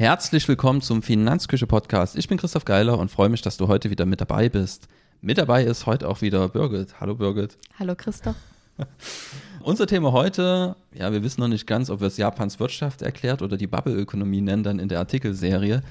Herzlich willkommen zum Finanzküche Podcast. Ich bin Christoph Geiler und freue mich, dass du heute wieder mit dabei bist. Mit dabei ist heute auch wieder Birgit. Hallo Birgit. Hallo Christoph. Unser Thema heute, ja, wir wissen noch nicht ganz, ob wir es Japans Wirtschaft erklärt oder die Bubble-Ökonomie nennen dann in der Artikelserie.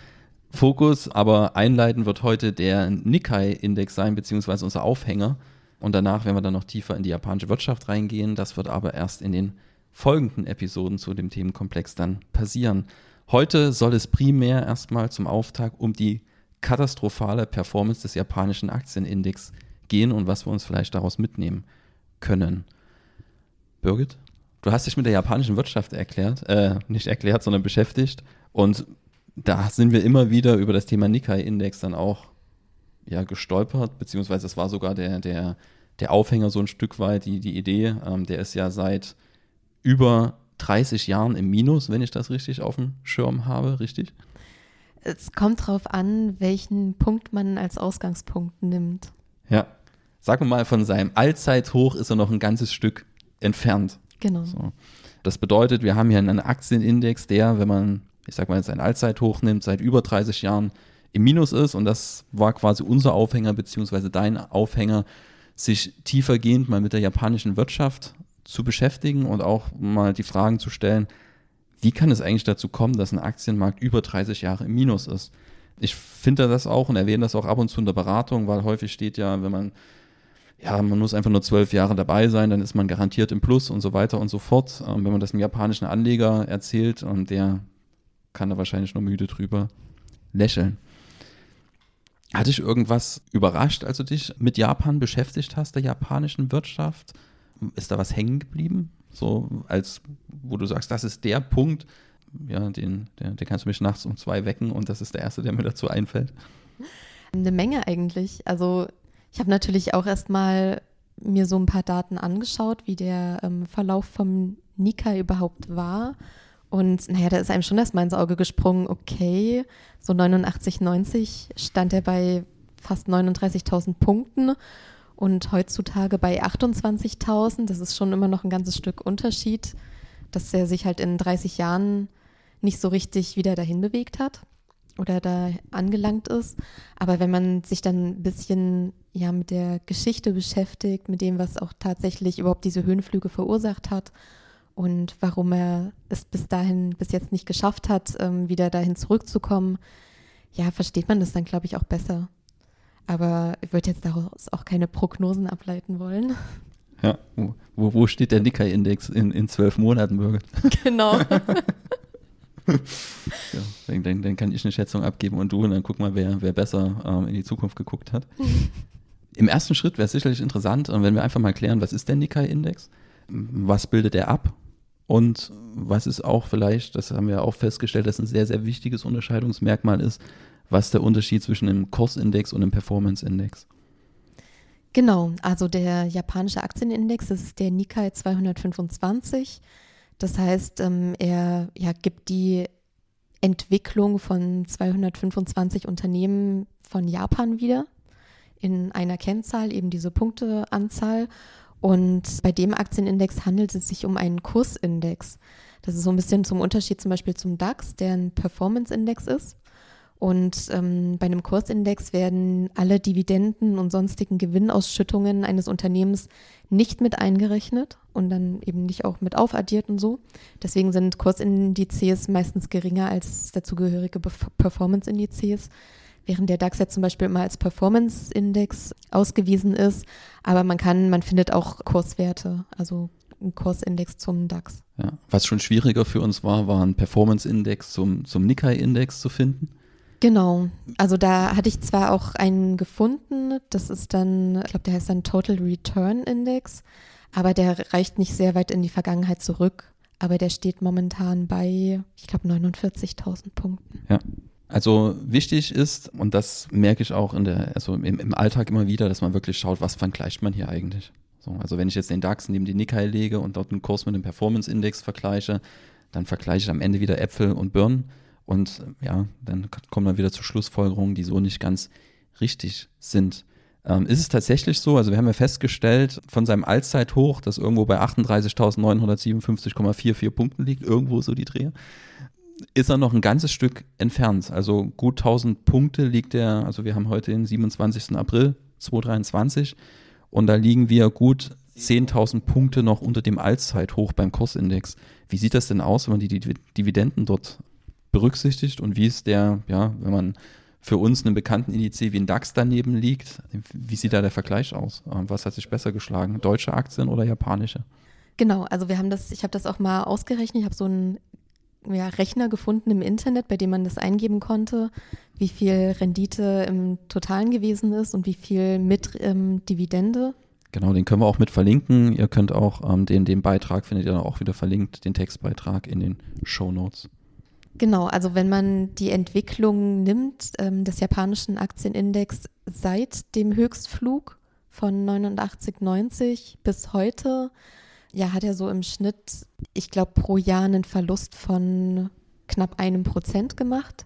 Fokus, aber einleiten wird heute der Nikkei-Index sein, beziehungsweise unser Aufhänger. Und danach werden wir dann noch tiefer in die japanische Wirtschaft reingehen. Das wird aber erst in den folgenden Episoden zu dem Themenkomplex dann passieren. Heute soll es primär erstmal zum Auftakt um die katastrophale Performance des japanischen Aktienindex gehen und was wir uns vielleicht daraus mitnehmen können. Birgit, du hast dich mit der japanischen Wirtschaft erklärt, äh, nicht erklärt, sondern beschäftigt. Und da sind wir immer wieder über das Thema Nikkei-Index dann auch ja, gestolpert, beziehungsweise es war sogar der, der, der Aufhänger so ein Stück weit, die, die Idee, ähm, der ist ja seit über 30 Jahren im Minus, wenn ich das richtig auf dem Schirm habe, richtig? Es kommt darauf an, welchen Punkt man als Ausgangspunkt nimmt. Ja. Sagen wir mal, von seinem Allzeithoch ist er noch ein ganzes Stück entfernt. Genau. So. Das bedeutet, wir haben hier einen Aktienindex, der, wenn man, ich sag mal, jetzt ein Allzeithoch nimmt, seit über 30 Jahren im Minus ist. Und das war quasi unser Aufhänger, beziehungsweise dein Aufhänger, sich tiefergehend mal mit der japanischen Wirtschaft zu beschäftigen und auch mal die Fragen zu stellen, wie kann es eigentlich dazu kommen, dass ein Aktienmarkt über 30 Jahre im Minus ist? Ich finde das auch und erwähne das auch ab und zu in der Beratung, weil häufig steht ja, wenn man, ja, man muss einfach nur zwölf Jahre dabei sein, dann ist man garantiert im Plus und so weiter und so fort. Ähm, wenn man das einem japanischen Anleger erzählt und der kann da wahrscheinlich nur müde drüber lächeln. Hat dich irgendwas überrascht, als du dich mit Japan beschäftigt hast, der japanischen Wirtschaft? Ist da was hängen geblieben? So als, wo du sagst, das ist der Punkt, ja, den, der, der kannst du mich nachts um zwei wecken und das ist der erste, der mir dazu einfällt. Eine Menge eigentlich. Also ich habe natürlich auch erstmal mir so ein paar Daten angeschaut, wie der ähm, Verlauf vom Nikkei überhaupt war. Und naja, da ist einem schon erstmal ins Auge gesprungen, okay, so 89, 90 stand er bei fast 39.000 Punkten und heutzutage bei 28.000. Das ist schon immer noch ein ganzes Stück Unterschied, dass er sich halt in 30 Jahren nicht so richtig wieder dahin bewegt hat oder da angelangt ist. Aber wenn man sich dann ein bisschen ja mit der Geschichte beschäftigt, mit dem, was auch tatsächlich überhaupt diese Höhenflüge verursacht hat und warum er es bis dahin, bis jetzt nicht geschafft hat, ähm, wieder dahin zurückzukommen, ja, versteht man das dann, glaube ich, auch besser. Aber ich würde jetzt daraus auch keine Prognosen ableiten wollen. Ja, wo, wo steht der Nikkei-Index in, in zwölf Monaten, Birgit? Genau. ja, dann, dann, dann, kann ich eine Schätzung abgeben und du und dann guck mal, wer, wer besser ähm, in die Zukunft geguckt hat. Im ersten Schritt wäre es sicherlich interessant, wenn wir einfach mal klären, was ist der Nikkei-Index? Was bildet er ab? Und was ist auch vielleicht, das haben wir auch festgestellt, dass ein sehr, sehr wichtiges Unterscheidungsmerkmal ist, was ist der Unterschied zwischen einem Kursindex und einem Performance-Index? Genau, also der japanische Aktienindex, das ist der Nikkei 225. Das heißt, ähm, er ja, gibt die Entwicklung von 225 Unternehmen von Japan wieder in einer Kennzahl, eben diese Punkteanzahl. Und bei dem Aktienindex handelt es sich um einen Kursindex. Das ist so ein bisschen zum Unterschied zum Beispiel zum DAX, der ein Performance-Index ist. Und ähm, bei einem Kursindex werden alle Dividenden und sonstigen Gewinnausschüttungen eines Unternehmens nicht mit eingerechnet und dann eben nicht auch mit aufaddiert und so. Deswegen sind Kursindizes meistens geringer als dazugehörige Performance-Indizes, während der DAX jetzt zum Beispiel immer als Performance-Index ausgewiesen ist. Aber man kann, man findet auch Kurswerte, also einen Kursindex zum DAX. Ja, was schon schwieriger für uns war, war ein Performance-Index zum, zum Nikkei-Index zu finden. Genau. Also da hatte ich zwar auch einen gefunden, das ist dann, ich glaube, der heißt dann Total Return Index, aber der reicht nicht sehr weit in die Vergangenheit zurück. Aber der steht momentan bei, ich glaube, 49.000 Punkten. Ja. Also wichtig ist, und das merke ich auch in der, also im, im Alltag immer wieder, dass man wirklich schaut, was vergleicht man hier eigentlich. So, also wenn ich jetzt den DAX neben die Nikkei lege und dort einen Kurs mit dem Performance-Index vergleiche, dann vergleiche ich am Ende wieder Äpfel und Birnen. Und ja, dann kommen wir wieder zu Schlussfolgerungen, die so nicht ganz richtig sind. Ähm, ist es tatsächlich so, also wir haben ja festgestellt, von seinem Allzeithoch, das irgendwo bei 38.957,44 Punkten liegt, irgendwo so die Drehe, ist er noch ein ganzes Stück entfernt. Also gut 1000 Punkte liegt er, also wir haben heute den 27. April 2023 und da liegen wir gut 10.000 Punkte noch unter dem Allzeithoch beim Kursindex. Wie sieht das denn aus, wenn man die Dividenden dort berücksichtigt und wie ist der, ja, wenn man für uns einen bekannten Indiz wie ein DAX daneben liegt, wie sieht da der Vergleich aus? Ähm, was hat sich besser geschlagen, deutsche Aktien oder japanische? Genau, also wir haben das, ich habe das auch mal ausgerechnet, ich habe so einen ja, Rechner gefunden im Internet, bei dem man das eingeben konnte, wie viel Rendite im Totalen gewesen ist und wie viel mit ähm, Dividende. Genau, den können wir auch mit verlinken. Ihr könnt auch ähm, den, den Beitrag findet ihr dann auch wieder verlinkt, den Textbeitrag in den Show Notes. Genau, also wenn man die Entwicklung nimmt ähm, des japanischen Aktienindex seit dem Höchstflug von 89,90 bis heute, ja, hat er so im Schnitt, ich glaube, pro Jahr einen Verlust von knapp einem Prozent gemacht,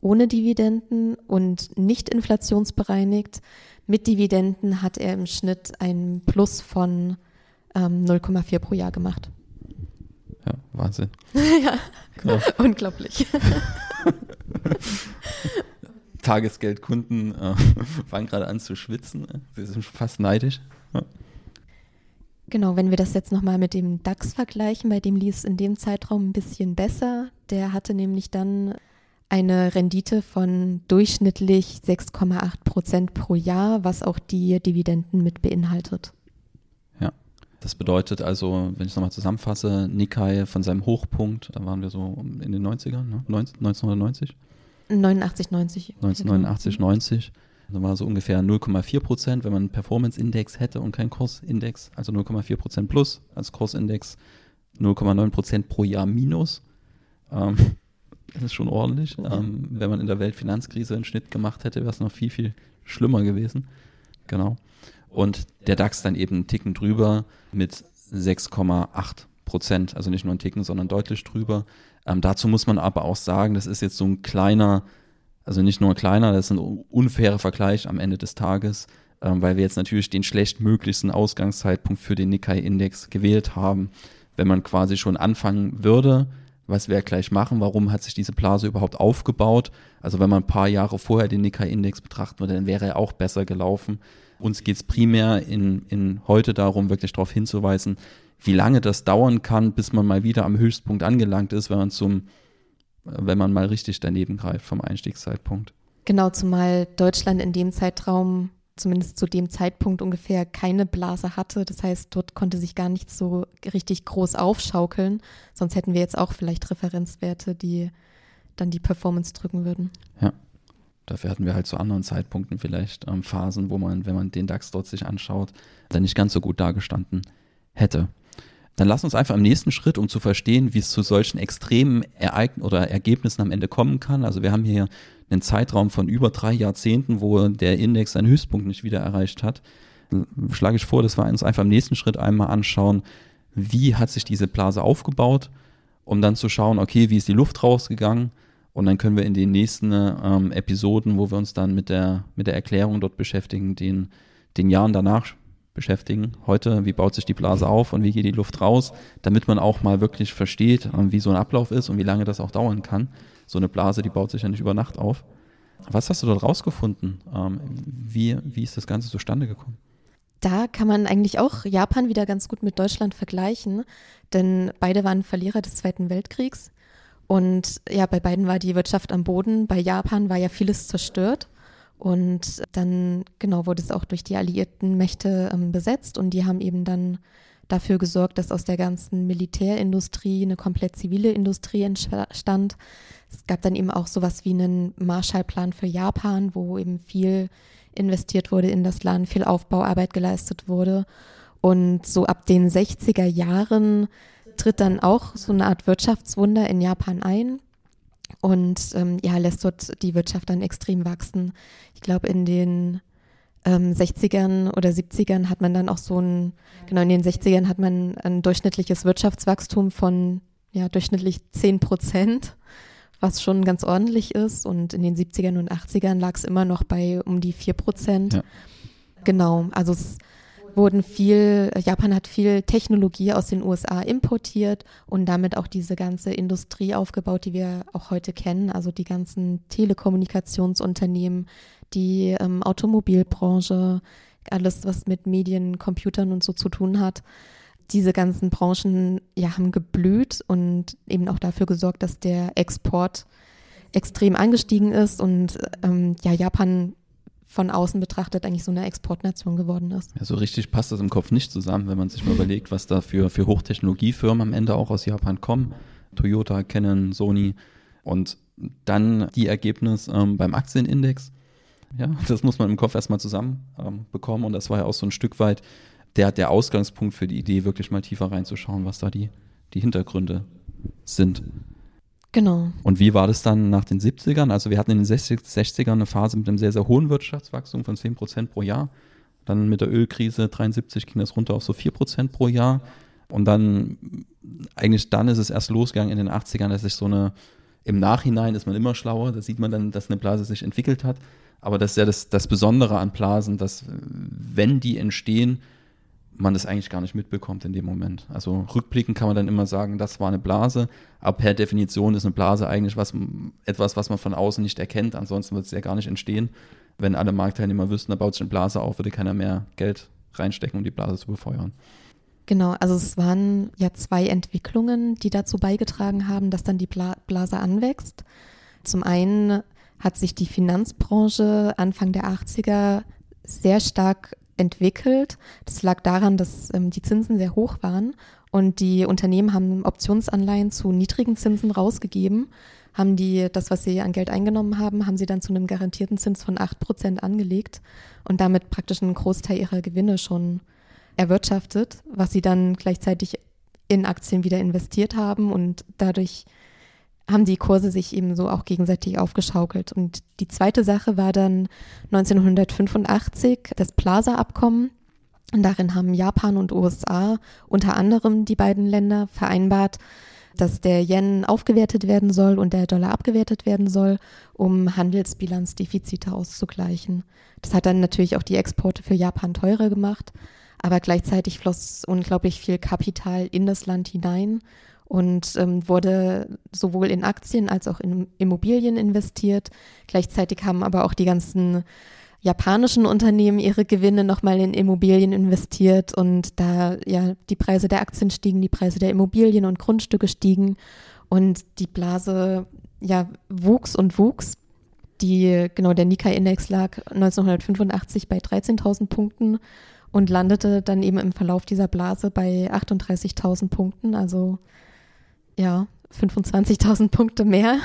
ohne Dividenden und nicht inflationsbereinigt. Mit Dividenden hat er im Schnitt einen Plus von ähm, 0,4 pro Jahr gemacht. Ja, Wahnsinn. ja, genau. unglaublich. Tagesgeldkunden äh, fangen gerade an zu schwitzen. Sie sind fast neidisch. Ja. Genau, wenn wir das jetzt nochmal mit dem DAX vergleichen, bei dem lief es in dem Zeitraum ein bisschen besser. Der hatte nämlich dann eine Rendite von durchschnittlich 6,8 Prozent pro Jahr, was auch die Dividenden mit beinhaltet. Das bedeutet also, wenn ich es nochmal zusammenfasse, Nikkei von seinem Hochpunkt, da waren wir so in den 90ern, ne? 1990? 89, 90. 1989, 90. Da war so ungefähr 0,4 Prozent, wenn man einen Performance-Index hätte und keinen Kursindex, also 0,4 Prozent plus als Kursindex, 0,9 Prozent pro Jahr minus. Ähm, das ist schon ordentlich. Ähm, wenn man in der Weltfinanzkrise einen Schnitt gemacht hätte, wäre es noch viel, viel schlimmer gewesen. Genau und der DAX dann eben einen Ticken drüber mit 6,8 Prozent, also nicht nur einen Ticken, sondern deutlich drüber. Ähm, dazu muss man aber auch sagen, das ist jetzt so ein kleiner, also nicht nur ein kleiner, das ist ein unfairer Vergleich am Ende des Tages, ähm, weil wir jetzt natürlich den schlechtmöglichsten Ausgangszeitpunkt für den Nikkei-Index gewählt haben. Wenn man quasi schon anfangen würde, was wir gleich machen, warum hat sich diese Blase überhaupt aufgebaut? Also wenn man ein paar Jahre vorher den Nikkei-Index betrachten würde, dann wäre er auch besser gelaufen. Uns geht es primär in, in heute darum, wirklich darauf hinzuweisen, wie lange das dauern kann, bis man mal wieder am Höchstpunkt angelangt ist, wenn man zum, wenn man mal richtig daneben greift vom Einstiegszeitpunkt. Genau, zumal Deutschland in dem Zeitraum, zumindest zu dem Zeitpunkt ungefähr, keine Blase hatte. Das heißt, dort konnte sich gar nicht so richtig groß aufschaukeln. Sonst hätten wir jetzt auch vielleicht Referenzwerte, die dann die Performance drücken würden. Ja. Dafür hatten wir halt zu anderen Zeitpunkten vielleicht ähm, Phasen, wo man, wenn man den DAX dort sich anschaut, dann nicht ganz so gut dargestanden hätte. Dann lass uns einfach im nächsten Schritt, um zu verstehen, wie es zu solchen extremen Ereignissen oder Ergebnissen am Ende kommen kann. Also wir haben hier einen Zeitraum von über drei Jahrzehnten, wo der Index seinen Höchstpunkt nicht wieder erreicht hat. Schlage ich vor, dass wir uns einfach im nächsten Schritt einmal anschauen, wie hat sich diese Blase aufgebaut, um dann zu schauen, okay, wie ist die Luft rausgegangen, und dann können wir in den nächsten ähm, Episoden, wo wir uns dann mit der, mit der Erklärung dort beschäftigen, den, den Jahren danach beschäftigen. Heute, wie baut sich die Blase auf und wie geht die Luft raus, damit man auch mal wirklich versteht, ähm, wie so ein Ablauf ist und wie lange das auch dauern kann. So eine Blase, die baut sich ja nicht über Nacht auf. Was hast du dort rausgefunden? Ähm, wie, wie ist das Ganze zustande gekommen? Da kann man eigentlich auch Japan wieder ganz gut mit Deutschland vergleichen, denn beide waren Verlierer des Zweiten Weltkriegs. Und ja, bei beiden war die Wirtschaft am Boden. Bei Japan war ja vieles zerstört. Und dann, genau, wurde es auch durch die alliierten Mächte ähm, besetzt und die haben eben dann dafür gesorgt, dass aus der ganzen Militärindustrie eine komplett zivile Industrie entstand. Es gab dann eben auch sowas wie einen Marshallplan für Japan, wo eben viel investiert wurde in das Land, viel Aufbauarbeit geleistet wurde. Und so ab den 60er Jahren tritt dann auch so eine Art Wirtschaftswunder in Japan ein und ähm, ja, lässt dort die Wirtschaft dann extrem wachsen. Ich glaube, in den ähm, 60ern oder 70ern hat man dann auch so ein, genau in den 60ern hat man ein durchschnittliches Wirtschaftswachstum von ja, durchschnittlich 10 Prozent, was schon ganz ordentlich ist. Und in den 70ern und 80ern lag es immer noch bei um die 4 Prozent. Ja. Genau, also es wurden viel, Japan hat viel Technologie aus den USA importiert und damit auch diese ganze Industrie aufgebaut, die wir auch heute kennen, also die ganzen Telekommunikationsunternehmen, die ähm, Automobilbranche, alles, was mit Medien, Computern und so zu tun hat. Diese ganzen Branchen ja, haben geblüht und eben auch dafür gesorgt, dass der Export extrem angestiegen ist und ähm, ja, Japan von außen betrachtet eigentlich so eine Exportnation geworden ist. Ja, so richtig passt das im Kopf nicht zusammen, wenn man sich mal überlegt, was da für, für Hochtechnologiefirmen am Ende auch aus Japan kommen. Toyota, Canon, Sony und dann die Ergebnisse ähm, beim Aktienindex. Ja, das muss man im Kopf erstmal zusammen ähm, bekommen und das war ja auch so ein Stück weit der, der Ausgangspunkt für die Idee, wirklich mal tiefer reinzuschauen, was da die, die Hintergründe sind. Genau. Und wie war das dann nach den 70ern? Also wir hatten in den 60, 60ern eine Phase mit einem sehr, sehr hohen Wirtschaftswachstum von 10 Prozent pro Jahr. Dann mit der Ölkrise 73 ging das runter auf so 4 Prozent pro Jahr. Und dann, eigentlich dann ist es erst losgegangen in den 80ern, dass sich so eine, im Nachhinein ist man immer schlauer, da sieht man dann, dass eine Blase sich entwickelt hat. Aber das ist ja das, das Besondere an Blasen, dass wenn die entstehen, man das eigentlich gar nicht mitbekommt in dem Moment. Also rückblickend kann man dann immer sagen, das war eine Blase, aber per Definition ist eine Blase eigentlich was, etwas, was man von außen nicht erkennt, ansonsten wird es ja gar nicht entstehen. Wenn alle Marktteilnehmer wüssten, da baut sich eine Blase auf, würde keiner mehr Geld reinstecken, um die Blase zu befeuern. Genau, also es waren ja zwei Entwicklungen, die dazu beigetragen haben, dass dann die Bla Blase anwächst. Zum einen hat sich die Finanzbranche Anfang der 80er sehr stark entwickelt. Das lag daran, dass ähm, die Zinsen sehr hoch waren und die Unternehmen haben Optionsanleihen zu niedrigen Zinsen rausgegeben, haben die das, was sie an Geld eingenommen haben, haben sie dann zu einem garantierten Zins von 8% angelegt und damit praktisch einen Großteil ihrer Gewinne schon erwirtschaftet, was sie dann gleichzeitig in Aktien wieder investiert haben und dadurch haben die Kurse sich eben so auch gegenseitig aufgeschaukelt. Und die zweite Sache war dann 1985 das Plaza-Abkommen. Darin haben Japan und USA unter anderem die beiden Länder vereinbart, dass der Yen aufgewertet werden soll und der Dollar abgewertet werden soll, um Handelsbilanzdefizite auszugleichen. Das hat dann natürlich auch die Exporte für Japan teurer gemacht, aber gleichzeitig floss unglaublich viel Kapital in das Land hinein und ähm, wurde sowohl in Aktien als auch in Immobilien investiert. Gleichzeitig haben aber auch die ganzen japanischen Unternehmen ihre Gewinne nochmal in Immobilien investiert und da ja die Preise der Aktien stiegen, die Preise der Immobilien und Grundstücke stiegen und die Blase ja wuchs und wuchs. Die, genau, der Nikkei-Index lag 1985 bei 13.000 Punkten und landete dann eben im Verlauf dieser Blase bei 38.000 Punkten, also ja, 25.000 Punkte mehr.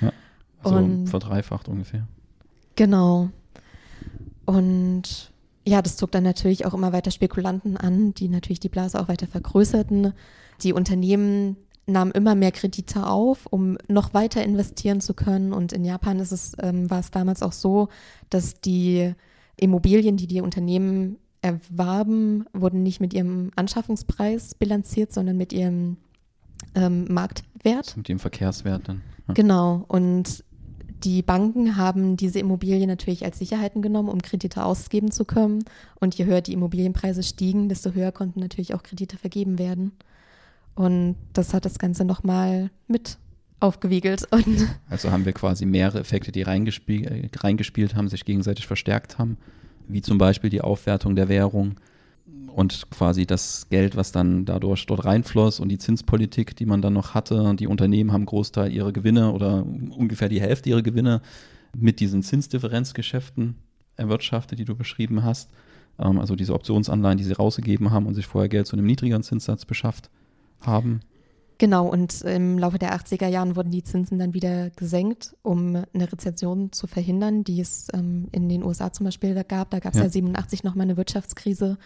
Ja, also und, verdreifacht ungefähr. Genau. Und ja, das zog dann natürlich auch immer weiter Spekulanten an, die natürlich die Blase auch weiter vergrößerten. Die Unternehmen nahmen immer mehr Kredite auf, um noch weiter investieren zu können. Und in Japan ist es, ähm, war es damals auch so, dass die Immobilien, die die Unternehmen erwarben, wurden nicht mit ihrem Anschaffungspreis bilanziert, sondern mit ihrem ähm, Marktwert. Mit dem Verkehrswert dann. Ja. Genau. Und die Banken haben diese Immobilien natürlich als Sicherheiten genommen, um Kredite ausgeben zu können. Und je höher die Immobilienpreise stiegen, desto höher konnten natürlich auch Kredite vergeben werden. Und das hat das Ganze nochmal mit aufgewiegelt. Und also haben wir quasi mehrere Effekte, die reingespielt, reingespielt haben, sich gegenseitig verstärkt haben, wie zum Beispiel die Aufwertung der Währung, und quasi das Geld, was dann dadurch dort reinfloss und die Zinspolitik, die man dann noch hatte, die Unternehmen haben Großteil ihrer Gewinne oder ungefähr die Hälfte ihrer Gewinne mit diesen Zinsdifferenzgeschäften erwirtschaftet, die du beschrieben hast. Ähm, also diese Optionsanleihen, die sie rausgegeben haben und sich vorher Geld zu einem niedrigeren Zinssatz beschafft haben. Genau, und im Laufe der 80er Jahren wurden die Zinsen dann wieder gesenkt, um eine Rezession zu verhindern, die es ähm, in den USA zum Beispiel gab. Da gab es ja. ja 87 nochmal eine Wirtschaftskrise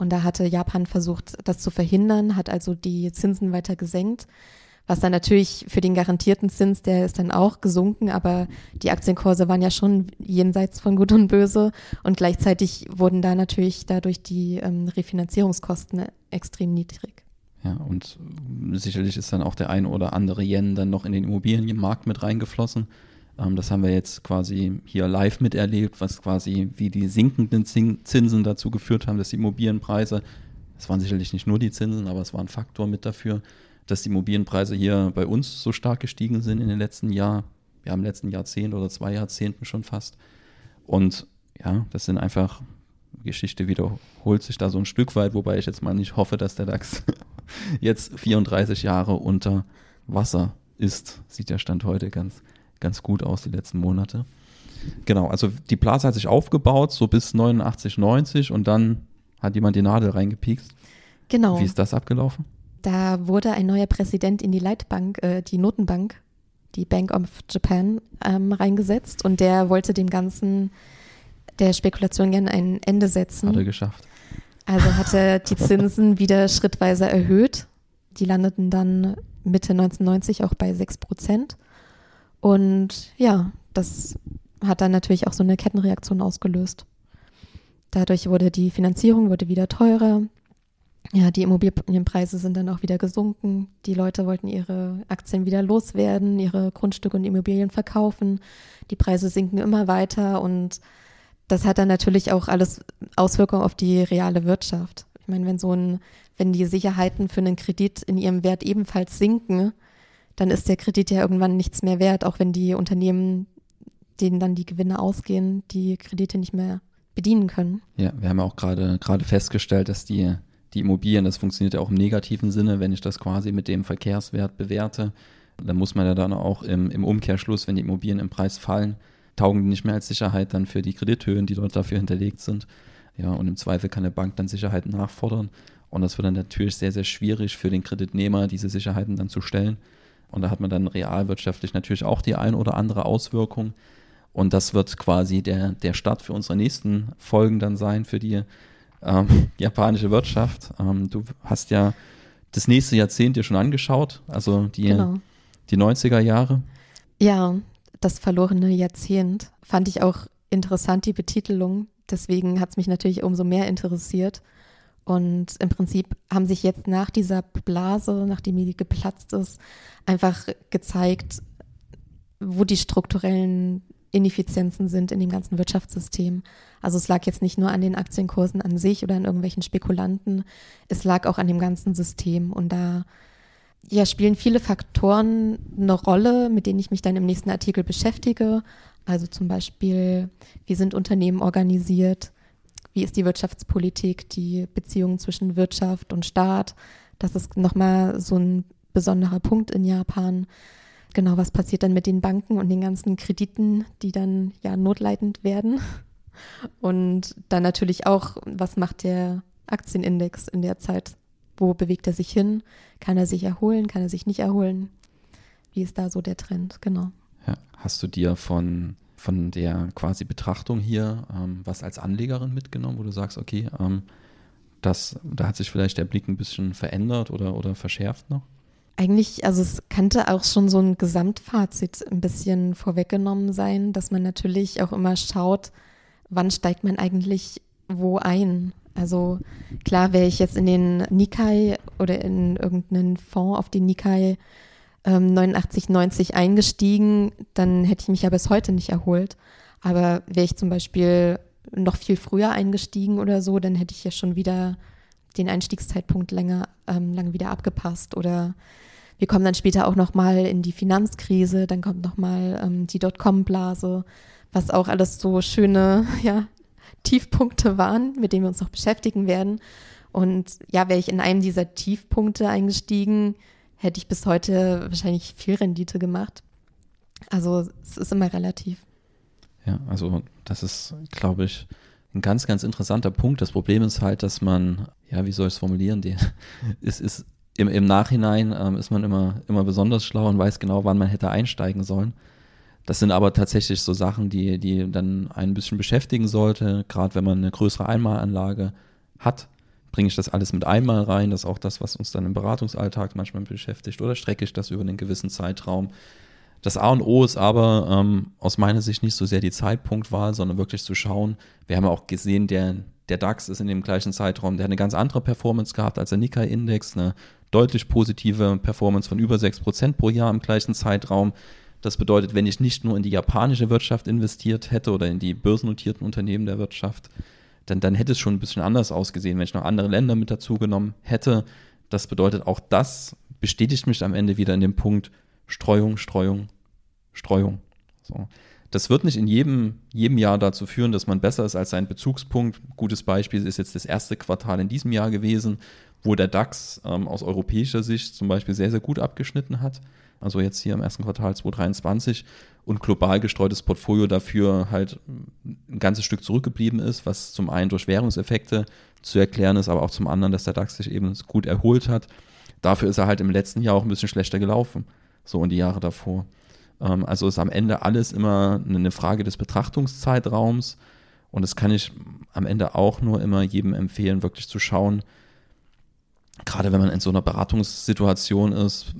und da hatte Japan versucht, das zu verhindern, hat also die Zinsen weiter gesenkt. Was dann natürlich für den garantierten Zins, der ist dann auch gesunken, aber die Aktienkurse waren ja schon jenseits von Gut und Böse und gleichzeitig wurden da natürlich dadurch die ähm, Refinanzierungskosten extrem niedrig. Ja, und sicherlich ist dann auch der ein oder andere Yen dann noch in den Immobilienmarkt mit reingeflossen. Ähm, das haben wir jetzt quasi hier live miterlebt, was quasi wie die sinkenden Zinsen dazu geführt haben, dass die Immobilienpreise, es waren sicherlich nicht nur die Zinsen, aber es war ein Faktor mit dafür, dass die Immobilienpreise hier bei uns so stark gestiegen sind in den letzten Jahren, ja im letzten Jahrzehnt oder zwei Jahrzehnten schon fast. Und ja, das sind einfach, Geschichte wiederholt sich da so ein Stück weit, wobei ich jetzt mal nicht hoffe, dass der DAX jetzt 34 Jahre unter Wasser ist. Sieht der Stand heute ganz, ganz gut aus, die letzten Monate. Genau, also die Blase hat sich aufgebaut, so bis 89, 90 und dann hat jemand die Nadel reingepiekst. Genau. Wie ist das abgelaufen? Da wurde ein neuer Präsident in die Leitbank, äh, die Notenbank, die Bank of Japan, ähm, reingesetzt und der wollte dem Ganzen der Spekulation gerne ein Ende setzen. Hat er geschafft. Also hat er die Zinsen wieder schrittweise erhöht. Die landeten dann Mitte 1990 auch bei 6 Prozent. Und ja, das hat dann natürlich auch so eine Kettenreaktion ausgelöst. Dadurch wurde die Finanzierung wurde wieder teurer. Ja, die Immobilienpreise sind dann auch wieder gesunken. Die Leute wollten ihre Aktien wieder loswerden, ihre Grundstücke und Immobilien verkaufen. Die Preise sinken immer weiter und das hat dann natürlich auch alles Auswirkungen auf die reale Wirtschaft. Ich meine, wenn so ein, wenn die Sicherheiten für einen Kredit in ihrem Wert ebenfalls sinken, dann ist der Kredit ja irgendwann nichts mehr wert, auch wenn die Unternehmen, denen dann die Gewinne ausgehen, die Kredite nicht mehr bedienen können. Ja, wir haben ja auch gerade gerade festgestellt, dass die die Immobilien, das funktioniert ja auch im negativen Sinne, wenn ich das quasi mit dem Verkehrswert bewerte, dann muss man ja dann auch im, im Umkehrschluss, wenn die Immobilien im Preis fallen, taugen die nicht mehr als Sicherheit dann für die Kredithöhen, die dort dafür hinterlegt sind. Ja, und im Zweifel kann eine Bank dann Sicherheiten nachfordern. Und das wird dann natürlich sehr, sehr schwierig für den Kreditnehmer, diese Sicherheiten dann zu stellen. Und da hat man dann realwirtschaftlich natürlich auch die ein oder andere Auswirkung. Und das wird quasi der, der Start für unsere nächsten Folgen dann sein, für die ähm, japanische Wirtschaft. Ähm, du hast ja das nächste Jahrzehnt dir schon angeschaut, also die, genau. die 90er Jahre. Ja, das verlorene Jahrzehnt. Fand ich auch interessant, die Betitelung. Deswegen hat es mich natürlich umso mehr interessiert. Und im Prinzip haben sich jetzt nach dieser Blase, nachdem die geplatzt ist, einfach gezeigt, wo die strukturellen Ineffizienzen sind in dem ganzen Wirtschaftssystem. Also es lag jetzt nicht nur an den Aktienkursen an sich oder an irgendwelchen Spekulanten, es lag auch an dem ganzen System. Und da ja, spielen viele Faktoren eine Rolle, mit denen ich mich dann im nächsten Artikel beschäftige. Also zum Beispiel, wie sind Unternehmen organisiert? Wie ist die Wirtschaftspolitik, die Beziehungen zwischen Wirtschaft und Staat? Das ist nochmal so ein besonderer Punkt in Japan. Genau, was passiert dann mit den Banken und den ganzen Krediten, die dann ja notleidend werden? Und dann natürlich auch, was macht der Aktienindex in der Zeit? Wo bewegt er sich hin? Kann er sich erholen? Kann er sich nicht erholen? Wie ist da so der Trend? Genau. Ja. Hast du dir von, von der quasi Betrachtung hier ähm, was als Anlegerin mitgenommen, wo du sagst, okay, ähm, das, da hat sich vielleicht der Blick ein bisschen verändert oder, oder verschärft noch? Eigentlich, also es könnte auch schon so ein Gesamtfazit ein bisschen vorweggenommen sein, dass man natürlich auch immer schaut, wann steigt man eigentlich wo ein. Also klar, wäre ich jetzt in den Nikkei oder in irgendeinen Fonds auf den Nikkei ähm, 89, 90 eingestiegen, dann hätte ich mich ja bis heute nicht erholt. Aber wäre ich zum Beispiel noch viel früher eingestiegen oder so, dann hätte ich ja schon wieder den Einstiegszeitpunkt länger, ähm, lang wieder abgepasst. Oder wir kommen dann später auch nochmal in die Finanzkrise, dann kommt nochmal ähm, die Dotcom-Blase, was auch alles so schöne ja, Tiefpunkte waren, mit denen wir uns noch beschäftigen werden. Und ja, wäre ich in einem dieser Tiefpunkte eingestiegen, hätte ich bis heute wahrscheinlich viel Rendite gemacht. Also es ist immer relativ. Ja, also das ist, glaube ich, ein ganz, ganz interessanter Punkt. Das Problem ist halt, dass man, ja, wie soll ich es formulieren, die, ist, ist im, im Nachhinein ähm, ist man immer, immer besonders schlau und weiß genau, wann man hätte einsteigen sollen. Das sind aber tatsächlich so Sachen, die, die dann ein bisschen beschäftigen sollte, gerade wenn man eine größere Einmalanlage hat. Bringe ich das alles mit einmal rein? Das ist auch das, was uns dann im Beratungsalltag manchmal beschäftigt. Oder strecke ich das über einen gewissen Zeitraum? Das A und O ist aber ähm, aus meiner Sicht nicht so sehr die Zeitpunktwahl, sondern wirklich zu schauen. Wir haben auch gesehen, der, der DAX ist in dem gleichen Zeitraum, der hat eine ganz andere Performance gehabt als der Nikkei-Index, eine deutlich positive Performance von über 6% pro Jahr im gleichen Zeitraum. Das bedeutet, wenn ich nicht nur in die japanische Wirtschaft investiert hätte oder in die börsennotierten Unternehmen der Wirtschaft, dann, dann hätte es schon ein bisschen anders ausgesehen, wenn ich noch andere Länder mit dazugenommen hätte. Das bedeutet, auch das bestätigt mich am Ende wieder in dem Punkt Streuung, Streuung, Streuung. So. Das wird nicht in jedem, jedem Jahr dazu führen, dass man besser ist als sein Bezugspunkt. Gutes Beispiel ist jetzt das erste Quartal in diesem Jahr gewesen, wo der DAX ähm, aus europäischer Sicht zum Beispiel sehr, sehr gut abgeschnitten hat. Also jetzt hier im ersten Quartal 2023 und global gestreutes Portfolio dafür halt ein ganzes Stück zurückgeblieben ist, was zum einen durch Währungseffekte zu erklären ist, aber auch zum anderen, dass der DAX sich eben gut erholt hat. Dafür ist er halt im letzten Jahr auch ein bisschen schlechter gelaufen, so in die Jahre davor. Ähm, also ist am Ende alles immer eine Frage des Betrachtungszeitraums und das kann ich am Ende auch nur immer jedem empfehlen, wirklich zu schauen, gerade wenn man in so einer Beratungssituation ist,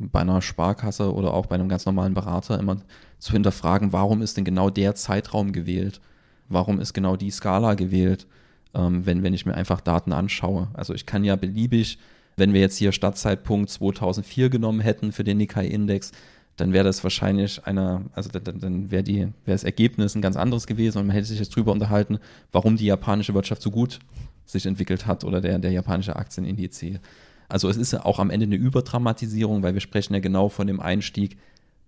bei einer Sparkasse oder auch bei einem ganz normalen Berater immer zu hinterfragen, warum ist denn genau der Zeitraum gewählt? Warum ist genau die Skala gewählt, ähm, wenn, wenn ich mir einfach Daten anschaue? Also ich kann ja beliebig, wenn wir jetzt hier Startzeitpunkt 2004 genommen hätten für den Nikkei-Index, dann wäre das wahrscheinlich einer, also dann, dann wäre die, das Ergebnis ein ganz anderes gewesen und man hätte sich jetzt drüber unterhalten, warum die japanische Wirtschaft so gut sich entwickelt hat oder der, der japanische Aktienindiz. Also es ist ja auch am Ende eine Überdramatisierung, weil wir sprechen ja genau von dem Einstieg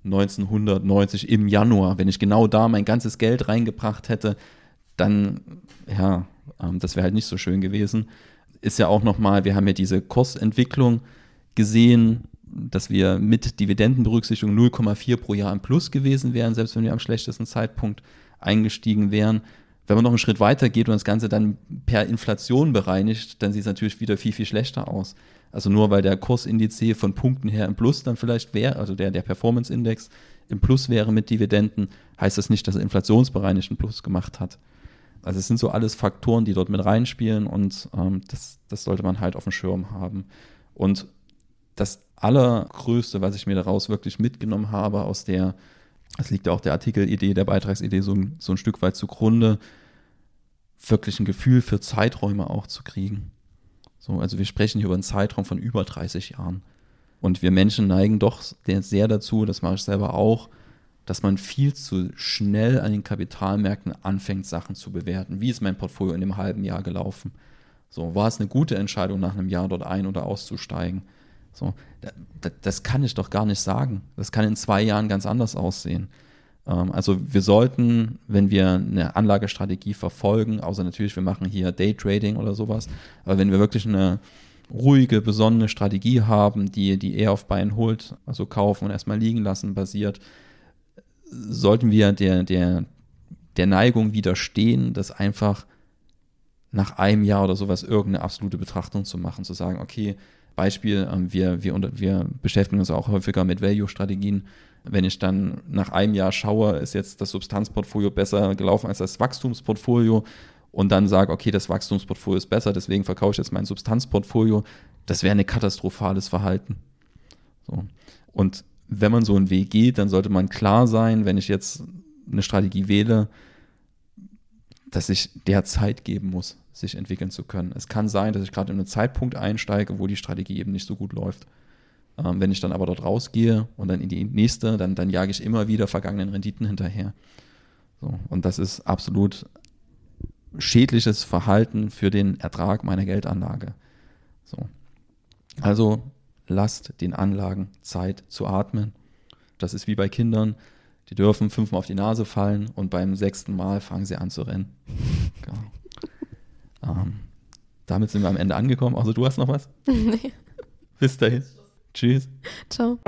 1990 im Januar. Wenn ich genau da mein ganzes Geld reingebracht hätte, dann, ja, ähm, das wäre halt nicht so schön gewesen. Ist ja auch nochmal, wir haben ja diese Kursentwicklung gesehen, dass wir mit Dividendenberücksichtigung 0,4 pro Jahr im Plus gewesen wären, selbst wenn wir am schlechtesten Zeitpunkt eingestiegen wären. Wenn man noch einen Schritt weiter geht und das Ganze dann per Inflation bereinigt, dann sieht es natürlich wieder viel, viel schlechter aus. Also nur weil der Kursindiz von Punkten her im Plus dann vielleicht wäre, also der, der Performance-Index im Plus wäre mit Dividenden, heißt das nicht, dass er inflationsbereinigt einen Plus gemacht hat. Also es sind so alles Faktoren, die dort mit reinspielen und ähm, das, das sollte man halt auf dem Schirm haben. Und das Allergrößte, was ich mir daraus wirklich mitgenommen habe aus der es liegt ja auch der Artikelidee, der Beitragsidee so, so ein Stück weit zugrunde, wirklich ein Gefühl für Zeiträume auch zu kriegen. So, also wir sprechen hier über einen Zeitraum von über 30 Jahren. Und wir Menschen neigen doch sehr dazu, das mache ich selber auch, dass man viel zu schnell an den Kapitalmärkten anfängt, Sachen zu bewerten. Wie ist mein Portfolio in dem halben Jahr gelaufen? So, war es eine gute Entscheidung, nach einem Jahr dort ein- oder auszusteigen? So, das kann ich doch gar nicht sagen. Das kann in zwei Jahren ganz anders aussehen. Ähm, also wir sollten, wenn wir eine Anlagestrategie verfolgen, außer natürlich, wir machen hier Daytrading oder sowas, aber wenn wir wirklich eine ruhige, besonnene Strategie haben, die, die eher auf Bein holt, also kaufen und erstmal liegen lassen, basiert, sollten wir der, der, der Neigung widerstehen, das einfach nach einem Jahr oder sowas irgendeine absolute Betrachtung zu machen, zu sagen, okay, Beispiel, ähm, wir, wir, wir beschäftigen uns auch häufiger mit Value-Strategien. Wenn ich dann nach einem Jahr schaue, ist jetzt das Substanzportfolio besser gelaufen als das Wachstumsportfolio und dann sage, okay, das Wachstumsportfolio ist besser, deswegen verkaufe ich jetzt mein Substanzportfolio, das wäre ein katastrophales Verhalten. So. Und wenn man so einen Weg geht, dann sollte man klar sein, wenn ich jetzt eine Strategie wähle, dass ich der Zeit geben muss sich entwickeln zu können. Es kann sein, dass ich gerade in einen Zeitpunkt einsteige, wo die Strategie eben nicht so gut läuft. Ähm, wenn ich dann aber dort rausgehe und dann in die nächste, dann, dann jage ich immer wieder vergangenen Renditen hinterher. So, und das ist absolut schädliches Verhalten für den Ertrag meiner Geldanlage. So. Also lasst den Anlagen Zeit zu atmen. Das ist wie bei Kindern. Die dürfen fünfmal auf die Nase fallen und beim sechsten Mal fangen sie an zu rennen. Ähm, damit sind wir am Ende angekommen. Also du hast noch was? nee. Bis dahin. Tschüss. Ciao.